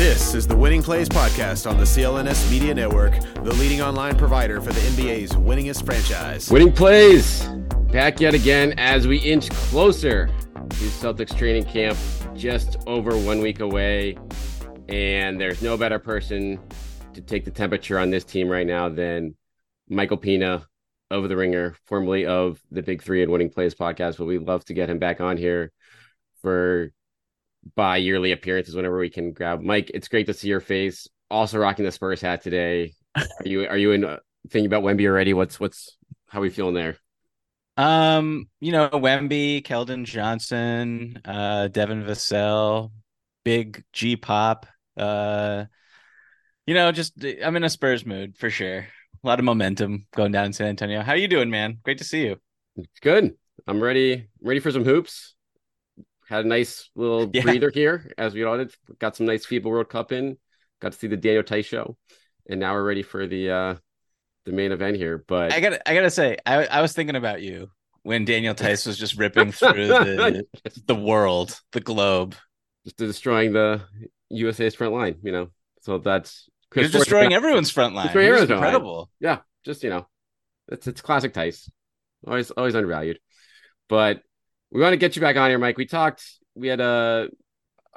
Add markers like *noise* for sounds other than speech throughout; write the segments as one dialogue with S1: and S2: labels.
S1: This is the Winning Plays Podcast on the CLNS Media Network, the leading online provider for the NBA's winningest franchise.
S2: Winning Plays back yet again as we inch closer to Celtics training camp, just over one week away. And there's no better person to take the temperature on this team right now than Michael Pina of The Ringer, formerly of the Big Three and Winning Plays podcast. But we'd love to get him back on here for bi yearly appearances whenever we can grab Mike. It's great to see your face. Also rocking the Spurs hat today. Are you are you in uh, thinking about Wemby already? What's what's how are we feeling there?
S3: Um, you know, Wemby, Keldon Johnson, uh, Devin Vassell, big G pop. Uh, you know, just I'm in a Spurs mood for sure. A lot of momentum going down in San Antonio. How you doing, man? Great to see you.
S2: Good. I'm ready. ready for some hoops. Had a nice little *laughs* yeah. breather here as we all did. Got some nice FIBA World Cup in. Got to see the Daniel Theis show, and now we're ready for the uh the main event here. But
S3: I got I gotta say, I I was thinking about you when Daniel *laughs* Theis was just ripping through the *laughs* the world, the globe,
S2: just destroying the USA's front line. You know, so that's
S3: Chris He's destroying everyone's front line. Destroying everyone's incredible. Line.
S2: Yeah, just you know, it's it's classic Theis. Always always undervalued. But we want to get you back on here, Mike. We talked. We had a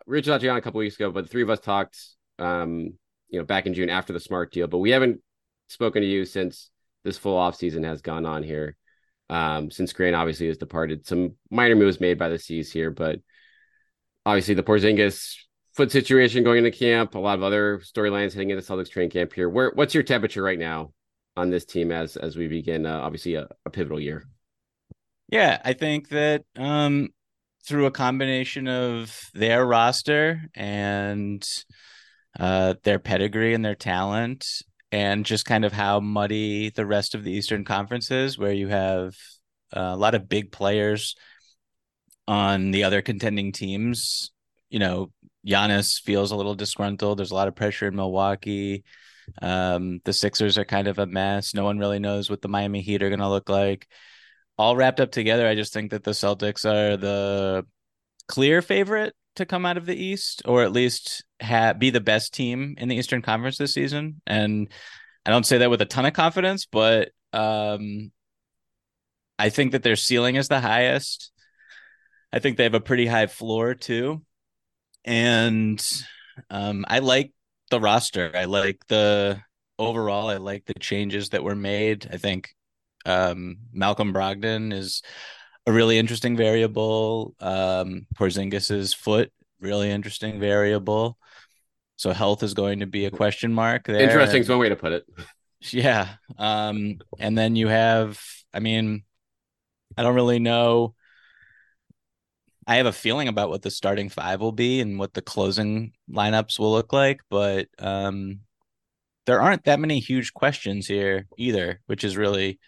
S2: uh, out to you on a couple weeks ago, but the three of us talked. Um, you know, back in June after the Smart deal, but we haven't spoken to you since this full off season has gone on here. Um, since Grant obviously has departed, some minor moves made by the C's here, but obviously the Porzingis foot situation going into camp, a lot of other storylines heading into Celtics training camp here. Where what's your temperature right now on this team as as we begin uh, obviously a, a, pivotal year?
S3: Yeah, I think that um, through a combination of their roster and uh, their pedigree and their talent, and just kind of how muddy the rest of the Eastern Conference is, where you have uh, a lot of big players on the other contending teams. You know, Giannis feels a little disgruntled. There's a lot of pressure in Milwaukee. Um, the Sixers are kind of a mess. No one really knows what the Miami Heat are going to look like. All wrapped up together, I just think that the Celtics are the clear favorite to come out of the East, or at least ha- be the best team in the Eastern Conference this season. And I don't say that with a ton of confidence, but um, I think that their ceiling is the highest. I think they have a pretty high floor too and um, I like the roster. I like the overall. I like the changes that were made. I think um, Malcolm Brogdon is a really interesting variable. Um, Porzingis's foot, really interesting variable. So health is going to be a question mark there.
S2: Interesting is one way to put it. *laughs*
S3: Yeah. Um, and then you have, I mean, I don't really know I have a feeling about what the starting five will be and what the closing lineups will look like, but um, there aren't that many huge questions here either, which is really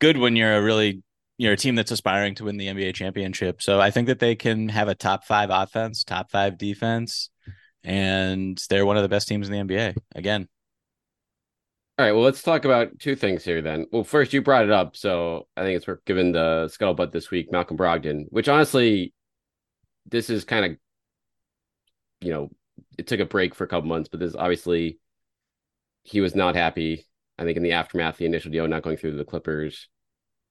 S3: good when you're a really you're a team that's aspiring to win the NBA championship. So I think that they can have a top five offense, top five defense, and they're one of the best teams in the NBA again.
S2: All right, well, let's talk about two things here then. Well, first, you brought it up, so I think it's worth giving the scuttlebutt this week, Malcolm Brogdon, which honestly, this is kind of, you know, it took a break for a couple months, but this obviously he was not happy. I think in the aftermath, the initial deal not going through the Clippers,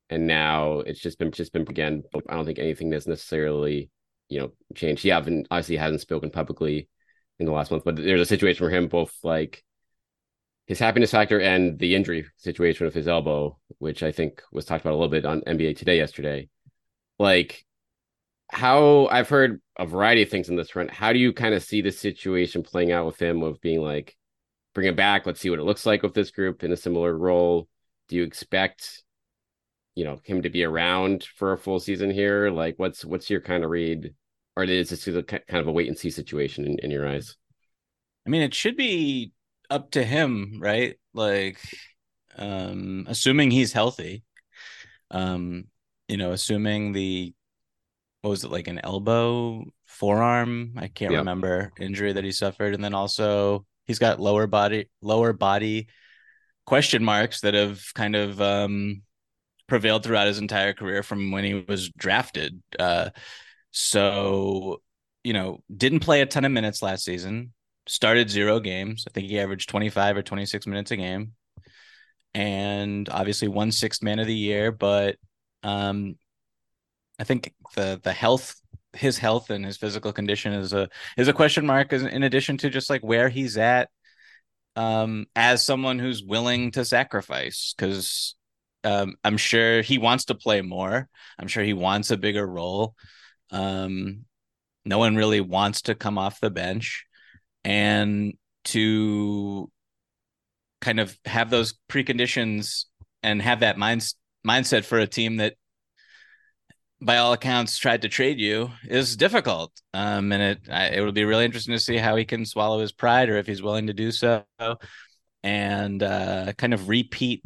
S2: and now it's just been just been again. I don't think anything has necessarily, you know, changed. He haven't obviously hasn't spoken publicly in the last month, but there's a situation for him both like his happiness factor and the injury situation with his elbow, which I think was talked about a little bit on NBA Today yesterday. Like how I've heard a variety of things in this front. How do you kind of see the situation playing out with him of being like, bring him back, let's see what it looks like with this group in a similar role? Do you expect, you know, him to be around for a full season here? Like what's what's your kind of read or is this a kind of a wait and see situation in, in your eyes?
S3: I mean, it should be up to him, right? Like, um, assuming he's healthy, um, you know, assuming the what was it like an elbow, forearm? I can't yep. remember injury that he suffered, and then also he's got lower body, lower body question marks that have kind of um prevailed throughout his entire career from when he was drafted. Uh, so, you know, didn't play a ton of minutes last season, started zero games. I think he averaged 25 or 26 minutes a game. And obviously won sixth man of the year, but um I think the the health his health and his physical condition is a is a question mark in addition to just like where he's at um as someone who's willing to sacrifice because um, I'm sure he wants to play more. I'm sure he wants a bigger role. Um, no one really wants to come off the bench and to kind of have those preconditions and have that mind, mindset for a team that by all accounts tried to trade you is difficult um, and it it would be really interesting to see how he can swallow his pride or if he's willing to do so and uh, kind of repeat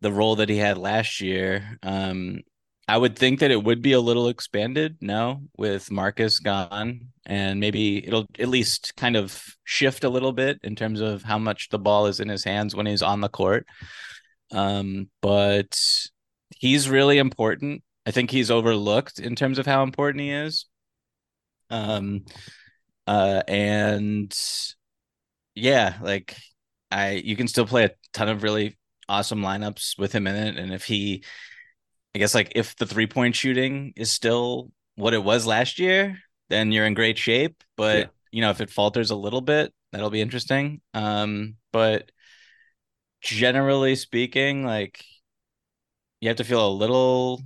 S3: the role that he had last year. Um, I would think that it would be a little expanded now with Marcus gone, and maybe it'll at least kind of shift a little bit in terms of how much the ball is in his hands when he's on the court. Um, but he's really important. I think he's overlooked in terms of how important he is. Um, uh, and yeah, like I, you can still play a ton of really awesome lineups with him in it. And if he, I guess, like if the three point shooting is still what it was last year, then you're in great shape. But, yeah. you know, if it falters a little bit, that'll be interesting. Um, but generally speaking, like you have to feel a little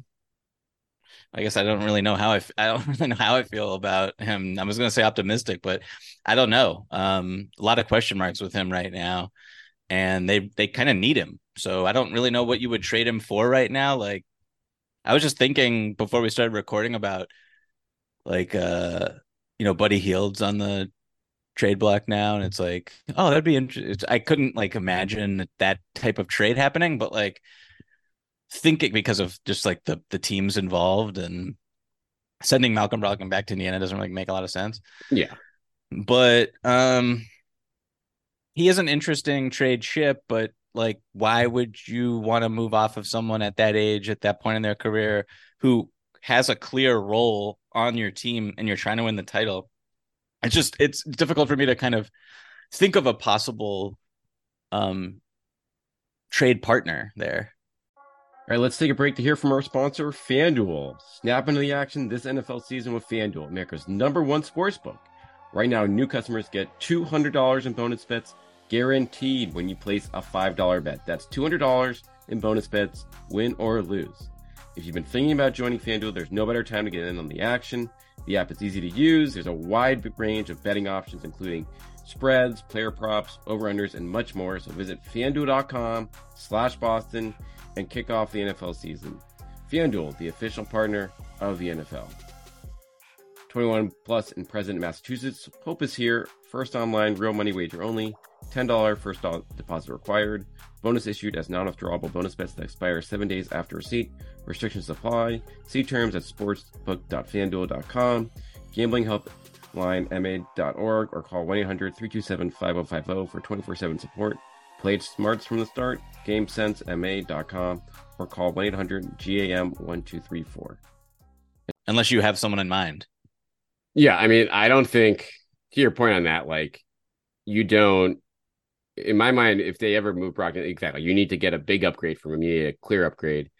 S3: I guess I don't really know how I, I don't *laughs* really know how I feel about him. I was going to say optimistic, but I don't know. Um, a lot of question marks with him right now, and they they kind of need him. So I don't really know what you would trade him for right now. Like I was just thinking before we started recording about like uh you know Buddy Hield's on the trade block now and it's like oh that'd be interesting i couldn't like imagine that type of trade happening but like thinking because of just like the the teams involved and sending malcolm brogdon back to indiana doesn't really make a lot of sense.
S2: Yeah.
S3: But um he is an interesting trade ship but like why would you want to move off of someone at that age at that point in their career who has a clear role on your team and you're trying to win the title? It's just it's difficult for me to kind of think of a possible um trade partner there
S2: all right, let's take a break to hear from our sponsor, FanDuel. Snap into the action this NFL season with FanDuel, America's number one sports book. Right now, new customers get $200 in bonus bets guaranteed when you place a $5 bet. That's $200 in bonus bets, win or lose. If you've been thinking about joining FanDuel, there's no better time to get in on the action. The app is easy to use. There's a wide range of betting options, including spreads, player props, over-unders, and much more. So visit fanduel.com slash Boston and kick off the NFL season. FanDuel, the official partner of the NFL. 21 plus and present Massachusetts. Hope is here. First online, real money wager only. $10 first deposit required. Bonus issued as non-withdrawable bonus bets that expire seven days after receipt. Restrictions apply. See terms at sportsbook.fanduel.com. Gambling help line ma.org or call 1-800-327-5050 for 24-7 support. Played smarts from the start. GameSenseMA.com or call 1-800-GAM-1234.
S3: Unless you have someone in mind.
S2: Yeah, I mean, I don't think to your point on that, like you don't in my mind, if they ever move Brogdon, exactly, you need to get a big upgrade from him. You need a clear upgrade,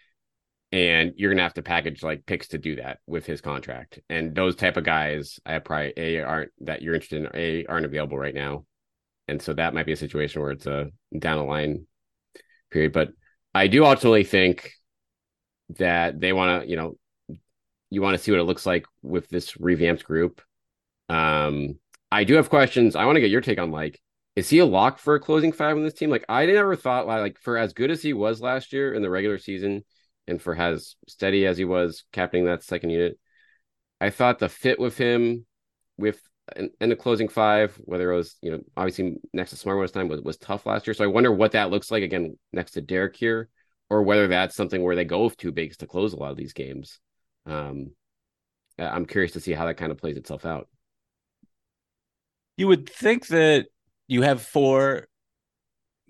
S2: and you're gonna have to package like picks to do that with his contract. And those type of guys, I probably a aren't that you're interested in. A aren't available right now, and so that might be a situation where it's a down the line period. But I do ultimately think that they want to, you know, you want to see what it looks like with this revamped group. Um, I do have questions. I want to get your take on like is he a lock for a closing five on this team? Like I never thought like for as good as he was last year in the regular season and for as steady as he was captaining that second unit, I thought the fit with him with in, in, the closing five, whether it was, you know, obviously next to Smart most time was, was tough last year. So I wonder what that looks like again next to Derek here, or whether that's something where they go with two bigs to close a lot of these games. Um, I'm curious to see how that kind of plays itself out.
S3: You would think that you have four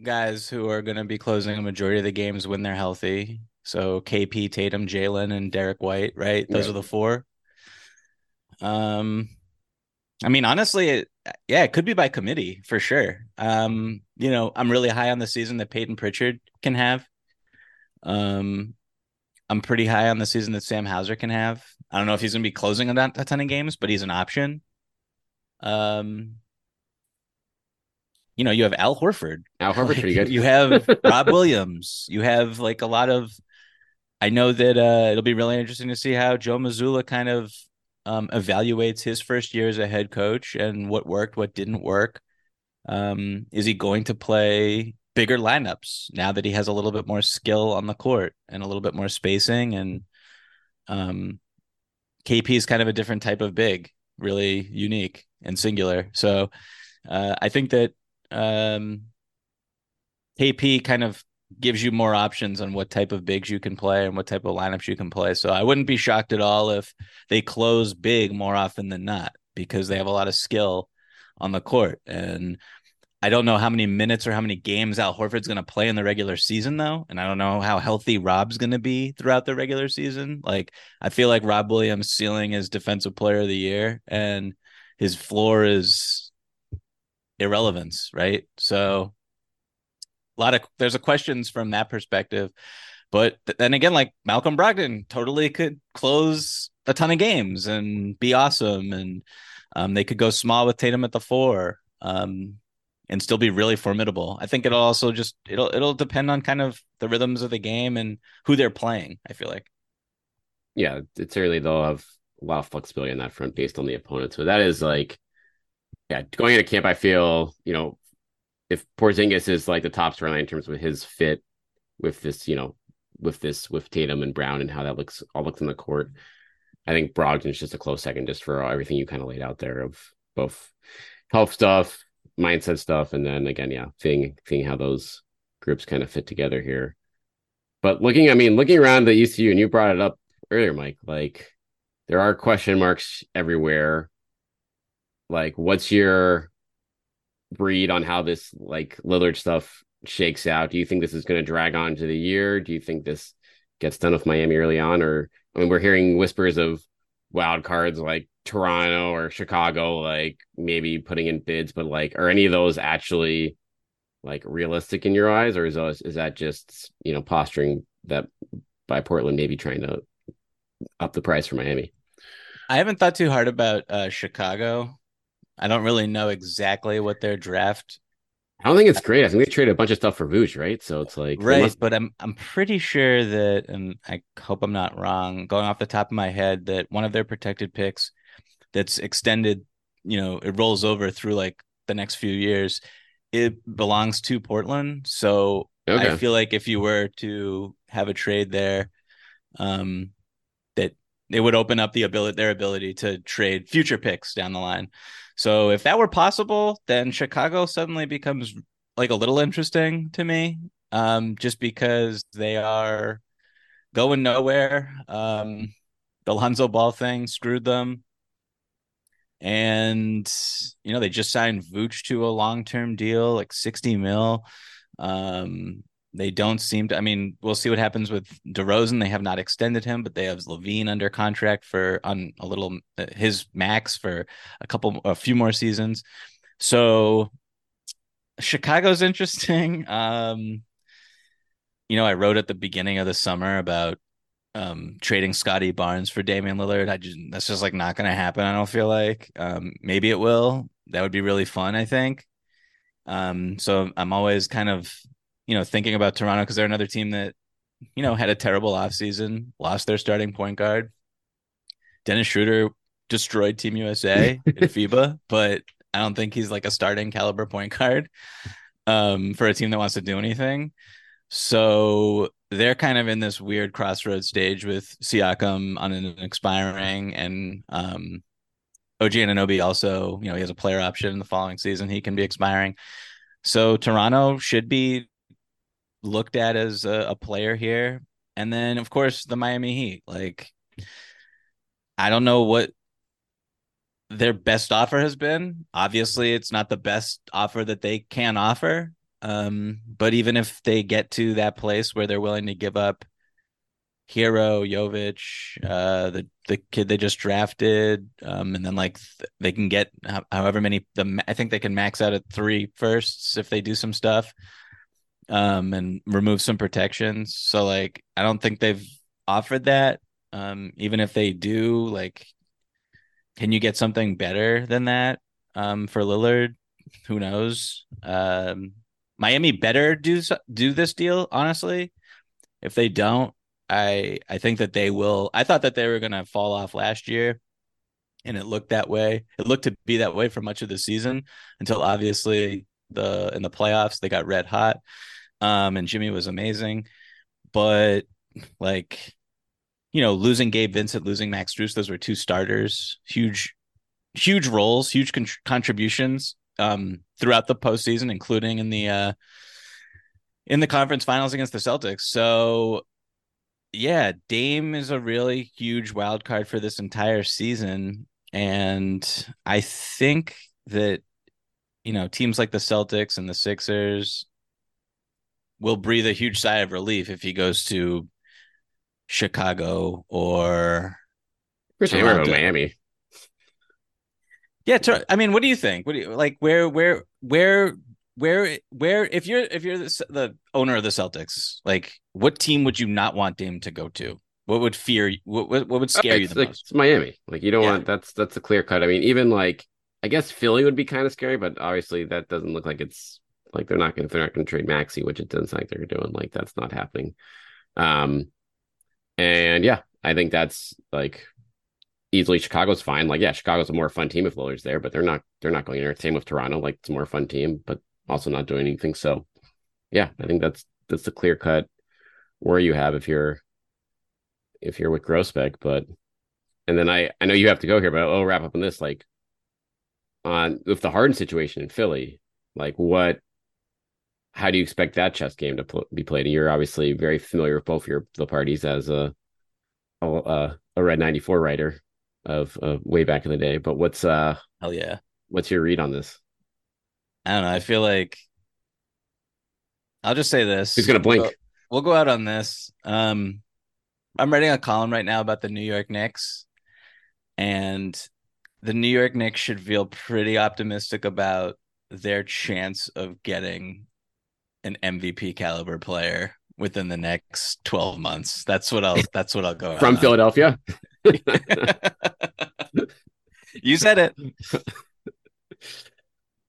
S3: guys who are going to be closing a majority of the games when they're healthy. So KP, Tatum, Jalen, and Derek White, right? Those yeah. are the four. Um, I mean, honestly, it, yeah, it could be by committee for sure. Um, you know, I'm really high on the season that Payton Pritchard can have. Um, I'm pretty high on the season that Sam Hauser can have. I don't know if he's going to be closing a, a ton of games, but he's an option. Um, you know, you have Al Horford.
S2: Al Horford, like, pretty good. *laughs*
S3: you have Rob Williams. You have like a lot of. I know that uh, it'll be really interesting to see how Joe Mazzulla kind of um, evaluates his first year as a head coach and what worked, what didn't work. Um, is he going to play bigger lineups now that he has a little bit more skill on the court and a little bit more spacing? And um, KP is kind of a different type of big, really unique and singular. So uh, I think that um, KP kind of gives you more options on what type of bigs you can play and what type of lineups you can play. So I wouldn't be shocked at all if they close big more often than not because they have a lot of skill on the court. And I don't know how many minutes or how many games Al Horford's going to play in the regular season, though. And I don't know how healthy Rob's going to be throughout the regular season. Like, I feel like Rob Williams' ceiling is defensive player of the year and his floor is irrelevance, right? So a lot of there's a questions from that perspective. But then again, like Malcolm Brogdon totally could close a ton of games and be awesome. And um, they could go small with Tatum at the four um, and still be really formidable. I think it'll also just it'll it'll depend on kind of the rhythms of the game and who they're playing. I feel like.
S2: Yeah, it's really they'll have a lot of flexibility on that front based on the opponent. So that is like yeah, going into camp, I feel you know if Porzingis is like the top storyline in terms of his fit with this, you know, with this with Tatum and Brown and how that looks all looks in the court. I think Brogdon's just a close second just for everything you kind of laid out there of both health stuff, mindset stuff, and then again, yeah, seeing seeing how those groups kind of fit together here. But looking, I mean, looking around the ECU, and you brought it up earlier, Mike, like there are question marks everywhere like, what's your read on how this like Lillard stuff shakes out? Do you think this is going to drag on to the year? Do you think this gets done with Miami early on? Or I mean, we're hearing whispers of wild cards like Toronto or Chicago, like maybe putting in bids, but like, are any of those actually like realistic in your eyes, or is those, is that just you know posturing that by Portland maybe trying to up the price for Miami?
S3: I haven't thought too hard about uh, Chicago. I don't really know exactly what their draft.
S2: I don't think it's great. I think they traded a bunch of stuff for Vooch, right? So it's like
S3: right, must... but I'm I'm pretty sure that, and I hope I'm not wrong. Going off the top of my head, that one of their protected picks that's extended, you know, it rolls over through like the next few years. It belongs to Portland, so okay. I feel like if you were to have a trade there, um, that it would open up the ability their ability to trade future picks down the line. So if that were possible, then Chicago suddenly becomes like a little interesting to me, um, just because they are going nowhere. Um, the Lonzo Ball thing screwed them. And, you know, they just signed Vooch to a long term deal, like 60 mil. Um, they don't seem to. I mean, we'll see what happens with DeRozan. They have not extended him, but they have LaVine under contract for on a little uh, his max for a couple, a few more seasons. So Chicago's *laughs* interesting. Um, you know, I wrote at the beginning of the summer about um trading Scottie Barnes for Damian Lillard. I just that's just like not gonna happen. I don't feel like. Um, maybe it will. That would be really fun. I think. Um, so I'm always kind of you know, thinking about Toronto because they're another team that, you know, had a terrible offseason, lost their starting point guard. Dennis Schroeder destroyed Team USA in *laughs* FIBA, but I don't think he's like a starting caliber point guard um, for a team that wants to do anything. So they're kind of in this weird crossroads stage with Siakam on an expiring and um, OG Anunoby also, you know, he has a player option in the following season. He can be expiring. So Toronto should be looked at as a, a player here. And then, of course, the Miami Heat. Like, I don't know what their best offer has been. Obviously, it's not the best offer that they can offer. Um, but even if they get to that place where they're willing to give up Herro, Jovic, uh, the the kid they just drafted, um, and then like th- they can get however many. The I think they can max out at three firsts if they do some stuff, um, and remove some protections. So like I don't think they've offered that. Um, even if they do, like, can you get something better than that? Um, for Lillard, who knows? Um, Miami better do do this deal. Honestly, if they don't, I I think that they will. I thought that they were going to fall off last year, and it looked that way. It looked to be that way for much of the season until obviously the in the playoffs they got red hot. Um, and Jimmy was amazing, but like you know, losing Gabe Vincent, losing Max Strus, those were two starters, huge, huge roles, huge con- contributions um, throughout the postseason, including in the uh, in the conference finals against the Celtics. So yeah, Dame is a really huge wild card for this entire season. And I think that, you know, teams like the Celtics and the Sixers will breathe a huge sigh of relief if he goes to Chicago or
S2: Miami.
S3: Yeah, to, I mean, what do you think? What do you like? Where, where, where, where, where? If you're if you're the, the owner of the Celtics, like, what team would you not want Dame to go to? What would fear? What what, what would oh, scare
S2: okay,
S3: you the
S2: like,
S3: most?
S2: It's Miami. Like you don't
S3: Yeah.
S2: want that's that's a clear cut. I mean, even like I guess Philly would be kind of scary, but obviously that doesn't look like it's like they're not going to they're not to trade Maxey, which it doesn't sound like they're doing. Like that's not happening. Um, and yeah, I think that's like easily Chicago's fine. Like yeah, Chicago's a more fun team if Lillard's there, but they're not they're not going to same with Toronto. Like it's a more fun team, but also not doing anything. So yeah, I think that's that's the clear cut where you have if you're if you're with Grousbeck, but and then I I know you have to go here, but I'll wrap up on this like on with the Harden situation in Philly, like what how do you expect that chess game to pl- be played? And you're obviously very familiar with both your the parties as a a, a Red 94 writer of, of way back in the day. But what's uh
S3: Hell yeah!
S2: what's your read on this?
S3: I don't know. I feel like I'll just say this.
S2: Who's gonna blink?
S3: We'll go, we'll go out on this. Um, I'm writing a column right now about the New York Knicks, and the New York Knicks should feel pretty optimistic about their chance of getting an MVP caliber player within the next 12 months. That's what I'll that's what I'll go
S2: From
S3: on.
S2: Philadelphia? *laughs*
S3: you said it.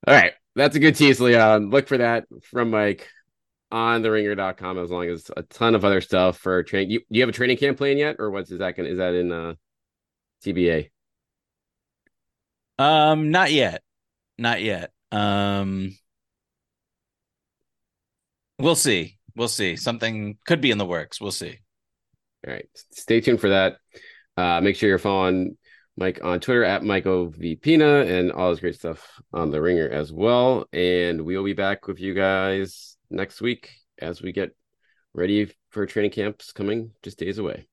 S2: All right. That's a good tease, Leon. Look for that from Mike on the ringer.com as long as a ton of other stuff for training. You, you have a training camp plan yet? Or what's is that gonna is that in uh TBA?
S3: Um, not yet. Not yet. Um we'll see. We'll see. Something could be in the works. We'll see.
S2: All right. Stay tuned for that. Uh, make sure you're following Mike on Twitter at Michael V. Pina and all his great stuff on the ringer as well. And we'll be back with you guys next week as we get ready for training camps coming just days away.